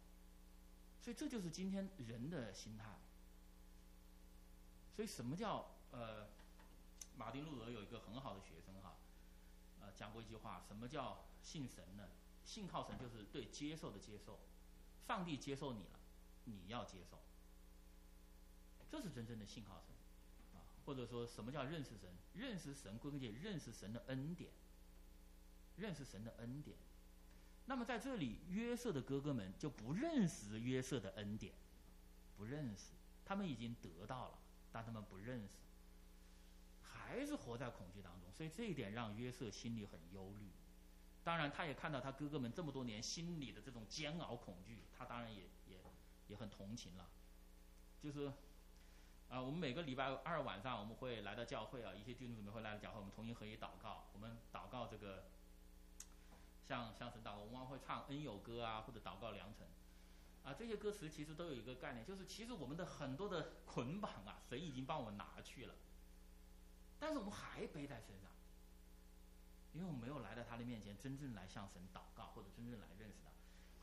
所以这就是今天人的心态。所以什么叫呃？马丁路德有一个很好的学生哈，呃，讲过一句话：什么叫信神呢？信靠神就是对接受的接受。上帝接受你了，你要接受，这是真正的信号神，啊，或者说什么叫认识神？认识神归根结底认识神的恩典，认识神的恩典。那么在这里，约瑟的哥哥们就不认识约瑟的恩典，不认识，他们已经得到了，但他们不认识，还是活在恐惧当中。所以这一点让约瑟心里很忧虑。当然，他也看到他哥哥们这么多年心里的这种煎熬、恐惧，他当然也也也很同情了。就是，啊，我们每个礼拜二晚上我们会来到教会啊，一些弟兄姊妹会来到教会，我们同心合一祷告。我们祷告这个，像像神祷告，我们会唱恩友歌啊，或者祷告良辰，啊，这些歌词其实都有一个概念，就是其实我们的很多的捆绑啊，神已经帮我们拿去了，但是我们还背在身上。因为我没有来到他的面前，真正来向神祷告，或者真正来认识他。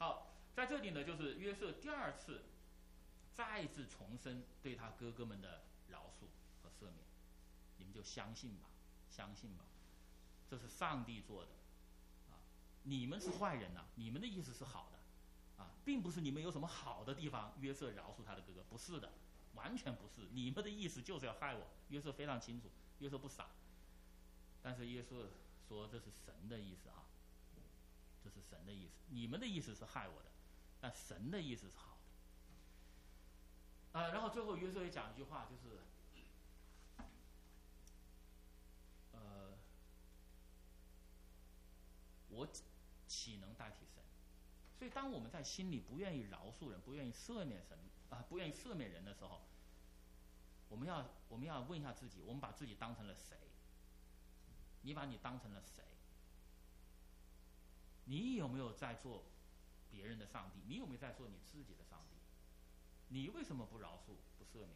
好，在这里呢，就是约瑟第二次再次重申对他哥哥们的饶恕和赦免。你们就相信吧，相信吧，这是上帝做的啊！你们是坏人呐，你们的意思是好的啊，并不是你们有什么好的地方，约瑟饶恕他的哥哥，不是的，完全不是，你们的意思就是要害我。约瑟非常清楚，约瑟不傻，但是约瑟。说这是神的意思啊，这是神的意思。你们的意思是害我的，但神的意思是好的。啊，然后最后约瑟也讲一句话，就是，呃，我岂能代替神？所以，当我们在心里不愿意饶恕人、不愿意赦免神啊、不愿意赦免人的时候，我们要我们要问一下自己：我们把自己当成了谁？你把你当成了谁？你有没有在做别人的上帝？你有没有在做你自己的上帝？你为什么不饶恕、不赦免？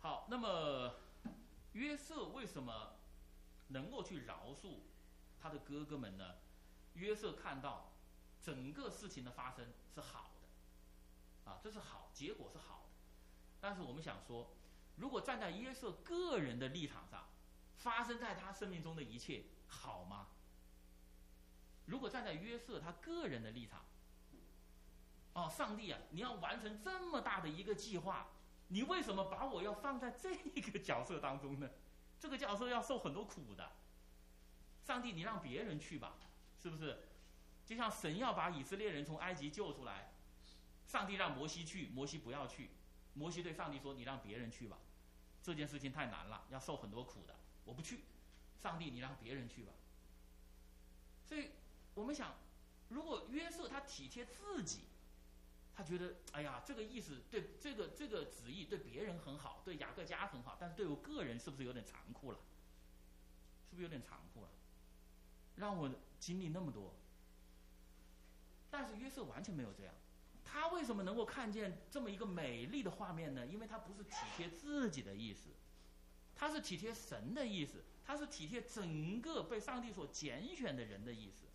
好，那么约瑟为什么能够去饶恕他的哥哥们呢？约瑟看到整个事情的发生是好的，啊，这是好，结果是好的。但是我们想说。如果站在约瑟个人的立场上，发生在他生命中的一切好吗？如果站在约瑟他个人的立场，哦，上帝啊，你要完成这么大的一个计划，你为什么把我要放在这个角色当中呢？这个角色要受很多苦的。上帝，你让别人去吧，是不是？就像神要把以色列人从埃及救出来，上帝让摩西去，摩西不要去。摩西对上帝说：“你让别人去吧，这件事情太难了，要受很多苦的，我不去。上帝，你让别人去吧。”所以，我们想，如果约瑟他体贴自己，他觉得，哎呀，这个意思对这个这个旨意对别人很好，对雅各家很好，但是对我个人是不是有点残酷了？是不是有点残酷了？让我经历那么多。但是约瑟完全没有这样，他为什么能够看见这么一个美丽的画面呢？因为他不是体贴自己的意思，他是体贴神的意思，他是体贴整个被上帝所拣选的人的意思，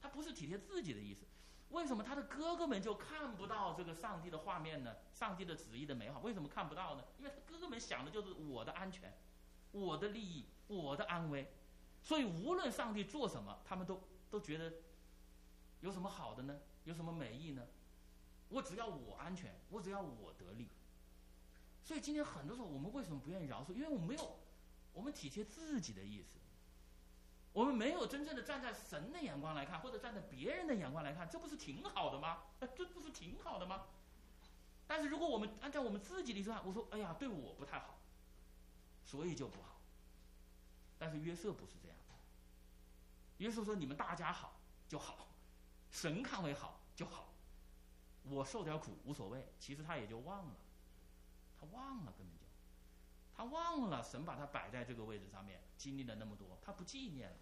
他不是体贴自己的意思。为什么他的哥哥们就看不到这个上帝的画面呢？上帝的旨意的美好，为什么看不到呢？因为他哥哥们想的就是我的安全、我的利益、我的安危，所以无论上帝做什么，他们都都觉得有什么好的呢？有什么美意呢？我只要我安全，我只要我得利。所以今天很多时候，我们为什么不愿意饶恕？因为我们没有，我们体贴自己的意思。我们没有真正的站在神的眼光来看，或者站在别人的眼光来看，这不是挺好的吗？哎，这不是挺好的吗？但是如果我们按照我们自己的说法，我说，哎呀，对我不太好，所以就不好。但是约瑟不是这样，约瑟说你们大家好就好，神看为好就好，我受点苦无所谓。其实他也就忘了，他忘了根本就。他忘了神把他摆在这个位置上面，经历了那么多，他不纪念了，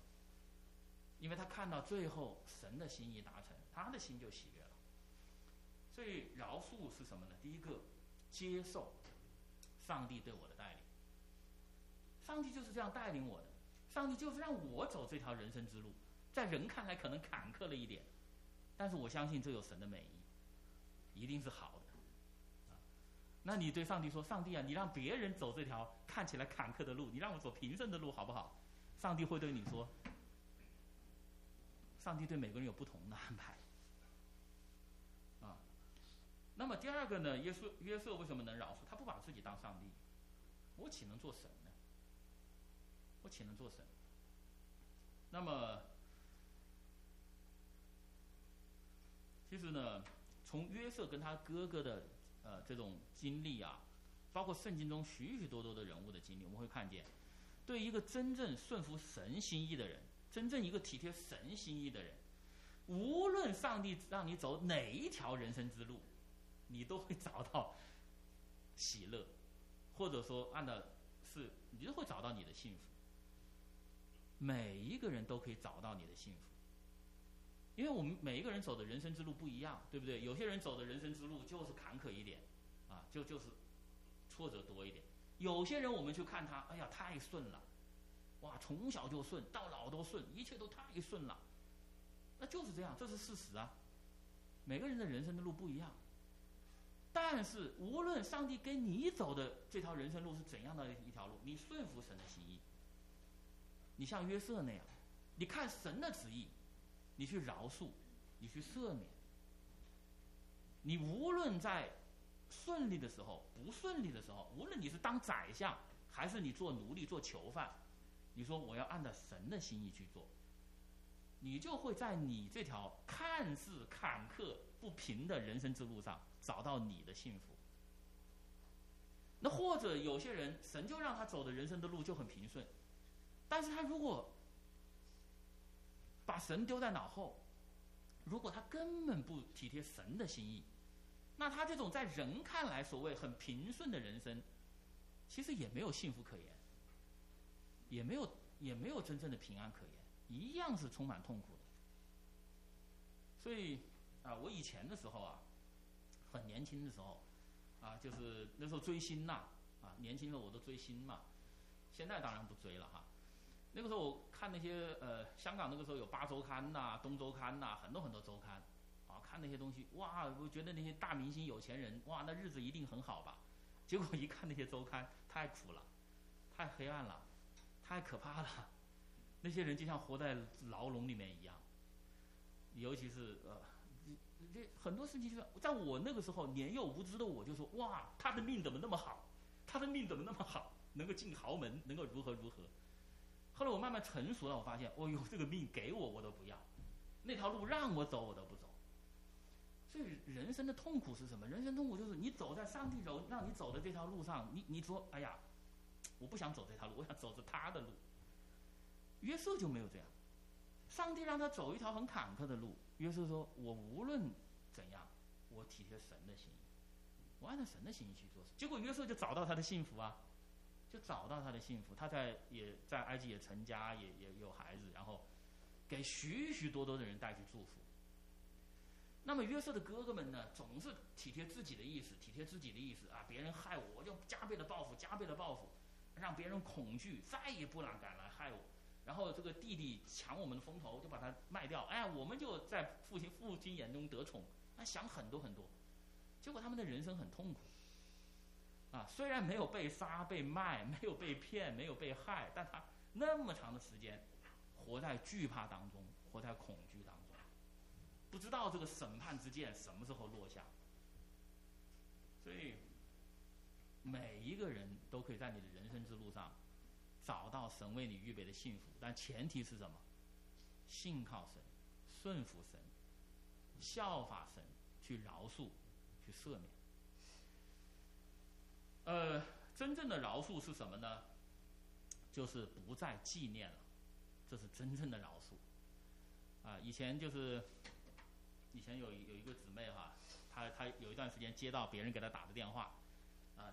因为他看到最后神的心意达成，他的心就喜悦了。所以饶恕是什么呢？第一个，接受上帝对我的带领。上帝就是这样带领我的，上帝就是让我走这条人生之路，在人看来可能坎坷了一点，但是我相信这有神的美意，一定是好的。那你对上帝说：“上帝啊，你让别人走这条看起来坎坷的路，你让我走平顺的路，好不好？”上帝会对你说：“上帝对每个人有不同的安排。”啊，那么第二个呢？约瑟约瑟为什么能饶恕？他不把自己当上帝，我岂能做神呢？我岂能做神？那么，其实呢，从约瑟跟他哥哥的。呃，这种经历啊，包括圣经中许许多多的人物的经历，我们会看见，对一个真正顺服神心意的人，真正一个体贴神心意的人，无论上帝让你走哪一条人生之路，你都会找到喜乐，或者说按照是，你都会找到你的幸福。每一个人都可以找到你的幸福。因为我们每一个人走的人生之路不一样，对不对？有些人走的人生之路就是坎坷一点，啊，就就是挫折多一点。有些人我们去看他，哎呀，太顺了，哇，从小就顺，到老都顺，一切都太顺了，那就是这样，这是事实啊。每个人的人生的路不一样，但是无论上帝跟你走的这条人生路是怎样的一条路，你顺服神的心意，你像约瑟那样，你看神的旨意。你去饶恕，你去赦免，你无论在顺利的时候、不顺利的时候，无论你是当宰相还是你做奴隶、做囚犯，你说我要按照神的心意去做，你就会在你这条看似坎坷不平的人生之路上找到你的幸福。那或者有些人，神就让他走的人生的路就很平顺，但是他如果把神丢在脑后，如果他根本不体贴神的心意，那他这种在人看来所谓很平顺的人生，其实也没有幸福可言，也没有也没有真正的平安可言，一样是充满痛苦的。所以啊，我以前的时候啊，很年轻的时候，啊，就是那时候追星呐，啊，年轻的时候我都追星嘛，现在当然不追了哈。那个时候我看那些呃，香港那个时候有八周刊呐、东周刊呐，很多很多周刊，啊，看那些东西，哇，我觉得那些大明星、有钱人，哇，那日子一定很好吧？结果一看那些周刊，太苦了，太黑暗了，太可怕了，那些人就像活在牢笼里面一样。尤其是呃，这很多事情就是，在我那个时候年幼无知的我就说，哇，他的命怎么那么好？他的命怎么那么好？能够进豪门，能够如何如何？后来我慢慢成熟了，我发现，哦呦，这个命给我我都不要，那条路让我走我都不走。所以人生的痛苦是什么？人生痛苦就是你走在上帝走让你走的这条路上，你你说，哎呀，我不想走这条路，我想走着他的路。约瑟就没有这样，上帝让他走一条很坎坷的路，约瑟说，我无论怎样，我体贴神的心意，我按照神的心意去做事。结果约瑟就找到他的幸福啊，就找到他的幸福。他在也在埃及也成家，也也有孩子，然后给许许多多的人带去祝福。那么约瑟的哥哥们呢，总是体贴自己的意思，体贴自己的意思啊！别人害我，我就加倍的报复，加倍的报复，让别人恐惧，再也不敢敢来害我。然后这个弟弟抢我们的风头，就把他卖掉。哎，我们就在父亲父亲眼中得宠。那想很多很多，结果他们的人生很痛苦。啊，虽然没有被杀、被卖，没有被骗，没有被害，但他那么长的时间，活在惧怕当中，活在恐惧当中。不知道这个审判之剑什么时候落下，所以每一个人都可以在你的人生之路上找到神为你预备的幸福，但前提是什么？信靠神，顺服神，效法神，去饶恕，去赦免。呃，真正的饶恕是什么呢？就是不再纪念了，这是真正的饶恕。啊，以前就是。以前有有一个姊妹哈，她她有一段时间接到别人给她打的电话，啊，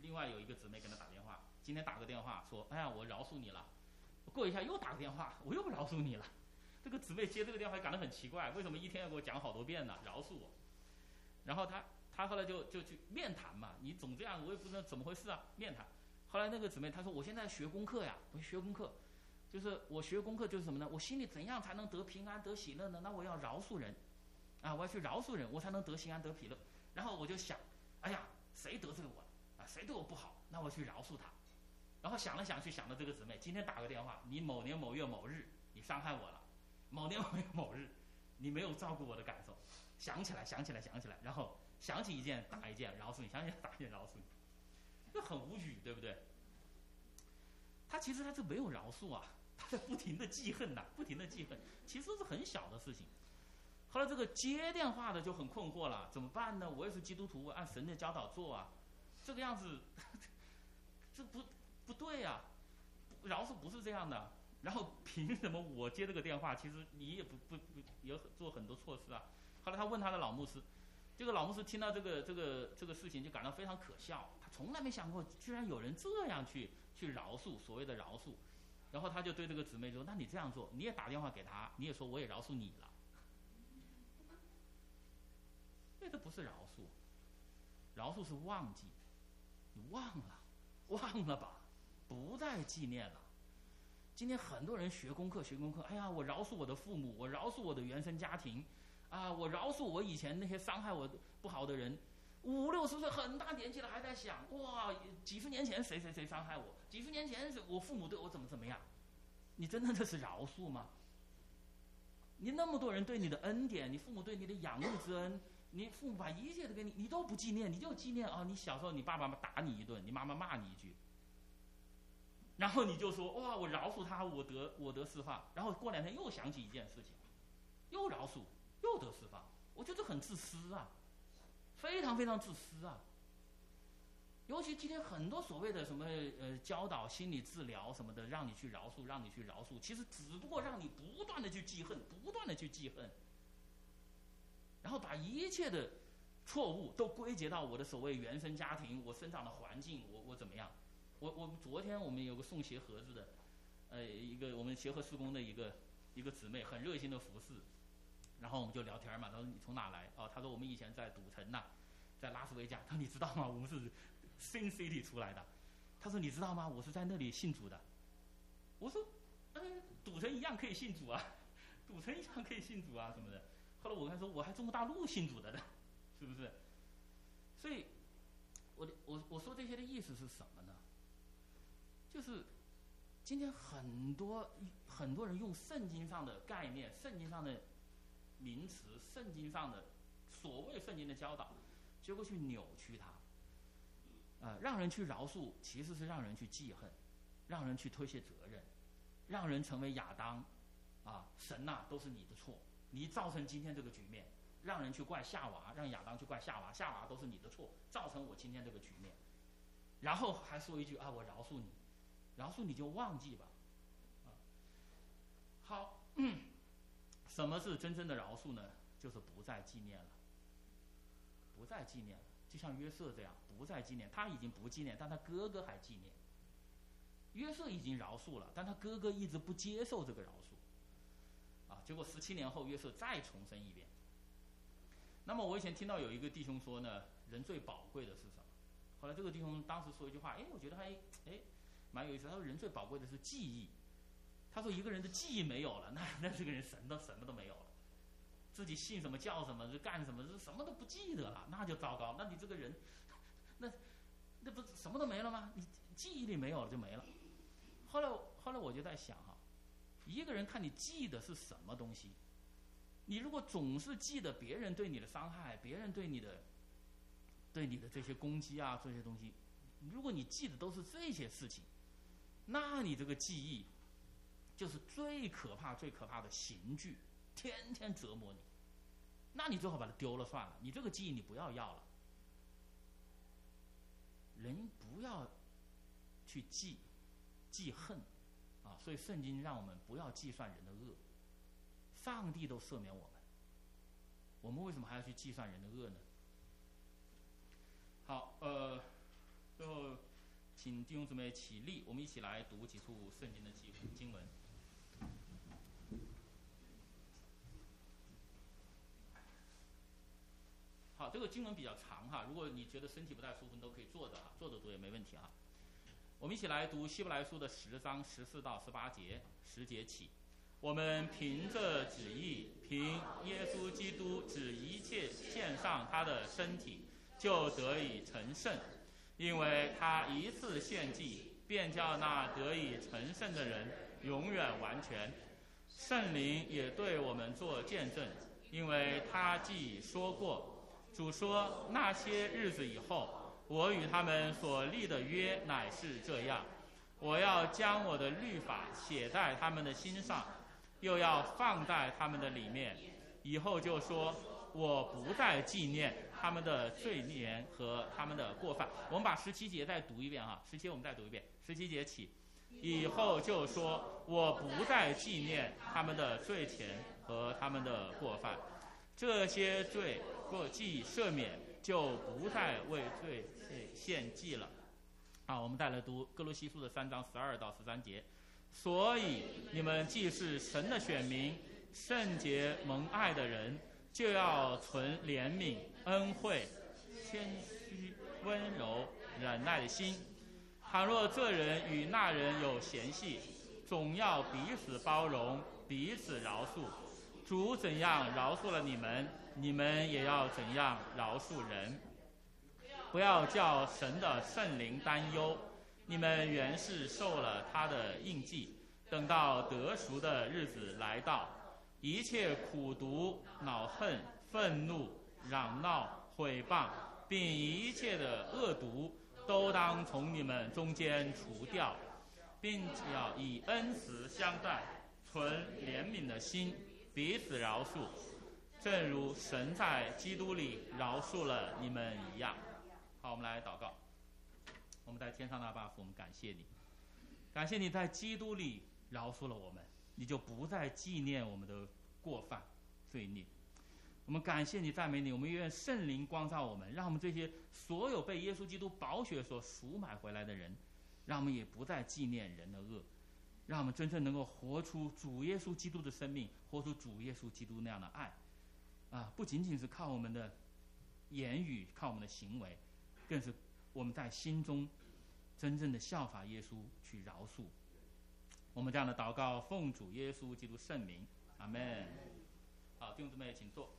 另外有一个姊妹给她打电话，今天打个电话说，哎呀，我饶恕你了，过一下又打个电话，我又饶恕你了，这个姊妹接这个电话感到很奇怪，为什么一天要给我讲好多遍呢？饶恕我，然后她他后来就就去面谈嘛，你总这样，我也不知道怎么回事啊，面谈，后来那个姊妹她说，我现在学功课呀，我学功课，就是我学功课就是什么呢？我心里怎样才能得平安得喜乐呢？那我要饶恕人。啊，我要去饶恕人，我才能得心安得喜乐。然后我就想，哎呀，谁得罪我了？啊，谁对我不好？那我去饶恕他。然后想了想，去想到这个姊妹，今天打个电话，你某年某月某日你伤害我了，某年某月某日你没有照顾我的感受，想起来，想起来，想起来，然后想起一件打一件饶恕你，想起来打一件饶恕你，这很无语，对不对？他其实他是没有饶恕啊，他在不停的记恨呐，不停的记恨，其实是很小的事情。后来这个接电话的就很困惑了，怎么办呢？我也是基督徒，我按神的教导做啊，这个样子，这不不对呀，饶恕不是这样的。然后凭什么我接这个电话？其实你也不不不也做很多措施啊。后来他问他的老牧师，这个老牧师听到这个这个这个事情就感到非常可笑，他从来没想过居然有人这样去去饶恕所谓的饶恕。然后他就对这个姊妹说：“那你这样做，你也打电话给他，你也说我也饶恕你了。”那这不是饶恕，饶恕是忘记，你忘了，忘了吧，不再纪念了。今天很多人学功课，学功课，哎呀，我饶恕我的父母，我饶恕我的原生家庭，啊，我饶恕我以前那些伤害我不好的人。五六十岁很大年纪了，还在想，哇，几十年前谁谁谁伤害我，几十年前我父母对我怎么怎么样？你真的这是饶恕吗？你那么多人对你的恩典，你父母对你的养育之恩。你父母把一切都给你，你都不纪念，你就纪念啊！你小时候你爸爸打你一顿，你妈妈骂你一句，然后你就说哇，我饶恕他，我得我得释放。然后过两天又想起一件事情，又饶恕，又得释放。我觉得这很自私啊，非常非常自私啊。尤其今天很多所谓的什么呃教导心理治疗什么的，让你去饶恕，让你去饶恕，其实只不过让你不断的去记恨，不断的去记恨。然后把一切的错误都归结到我的所谓原生家庭，我生长的环境，我我怎么样？我我们昨天我们有个送鞋盒子的，呃，一个我们协和施工的一个一个姊妹，很热心的服侍，然后我们就聊天嘛。他说你从哪来？哦，他说我们以前在赌城呐，在拉斯维加。他说你知道吗？我们是 Sin City 出来的。他说你知道吗？我是在那里信主的。我说，嗯，赌城一样可以信主啊，赌城一样可以信主啊，什么的。后来我跟他说，我还中国大陆信主的呢，是不是？所以，我我我说这些的意思是什么呢？就是今天很多很多人用圣经上的概念、圣经上的名词、圣经上的所谓圣经的教导，结果去扭曲它，啊，让人去饶恕，其实是让人去记恨，让人去推卸责任，让人成为亚当，啊，神呐，都是你的错。你造成今天这个局面，让人去怪夏娃，让亚当去怪夏娃，夏娃都是你的错，造成我今天这个局面。然后还说一句啊，我饶恕你，饶恕你就忘记吧。啊，好，什么是真正的饶恕呢？就是不再纪念了。不再纪念了，就像约瑟这样，不再纪念。他已经不纪念，但他哥哥还纪念。约瑟已经饶恕了，但他哥哥一直不接受这个饶恕。啊，结果十七年后，约瑟再重生一遍。那么我以前听到有一个弟兄说呢，人最宝贵的是什么？后来这个弟兄当时说一句话，哎，我觉得还哎蛮有意思。他说人最宝贵的是记忆。他说一个人的记忆没有了，那那这个人神都什么都没有了。自己姓什么叫什么就干什么，就什么都不记得了，那就糟糕。那你这个人，那那不什么都没了吗？你记忆力没有了就没了。后来后来我就在想哈，一个人看你记得是什么东西。你如果总是记得别人对你的伤害，别人对你的对你的这些攻击啊这些东西，如果你记得都是这些事情，那你这个记忆就是最可怕最可怕的刑具。天天折磨你，那你最好把它丢了算了。你这个记忆你不要要了。人不要去记记恨啊，所以圣经让我们不要计算人的恶。上帝都赦免我们，我们为什么还要去计算人的恶呢？好，呃，最后请弟兄姊妹起立，我们一起来读几处圣经的经经文。这个经文比较长哈，如果你觉得身体不太舒服，你都可以坐着啊，坐着读也没问题啊。我们一起来读希伯来书的十章十四到十八节，十节起，我们凭着旨意，凭耶稣基督指一切献上他的身体，就得以成圣，因为他一次献祭，便叫那得以成圣的人永远完全。圣灵也对我们做见证，因为他既说过。主说：“那些日子以后，我与他们所立的约乃是这样：我要将我的律法写在他们的心上，又要放在他们的里面。以后就说，我不再纪念他们的罪孽和他们的过犯。”我们把十七节再读一遍哈，十七我们再读一遍。十七节起，以后就说，我不再纪念他们的罪前和他们的过犯，这些罪。过祭赦免，就不再为罪献祭了。啊，我们再来读哥罗西书的三章十二到十三节。所以你们既是神的选民，圣洁蒙爱的人，就要存怜悯、恩惠、谦虚、温柔、忍耐的心。倘若这人与那人有嫌隙，总要彼此包容，彼此饶恕。主怎样饶恕了你们？你们也要怎样饶恕人？不要叫神的圣灵担忧。你们原是受了他的印记，等到得赎的日子来到，一切苦毒、恼恨、愤怒、嚷闹、毁谤，并一切的恶毒，都当从你们中间除掉，并且要以恩慈相待，存怜悯的心，彼此饶恕。正如神在基督里饶恕了你们一样，好，我们来祷告。我们在天上的爸父，我们感谢你，感谢你在基督里饶恕了我们，你就不再纪念我们的过犯、罪孽。我们感谢你，赞美你。我们愿圣灵光照我们，让我们这些所有被耶稣基督宝血所赎买回来的人，让我们也不再纪念人的恶，让我们真正能够活出主耶稣基督的生命，活出主耶稣基督那样的爱。啊，不仅仅是靠我们的言语，靠我们的行为，更是我们在心中真正的效法耶稣去饶恕。我们这样的祷告，奉主耶稣基督圣名，阿门。好，弟兄姊妹，请坐。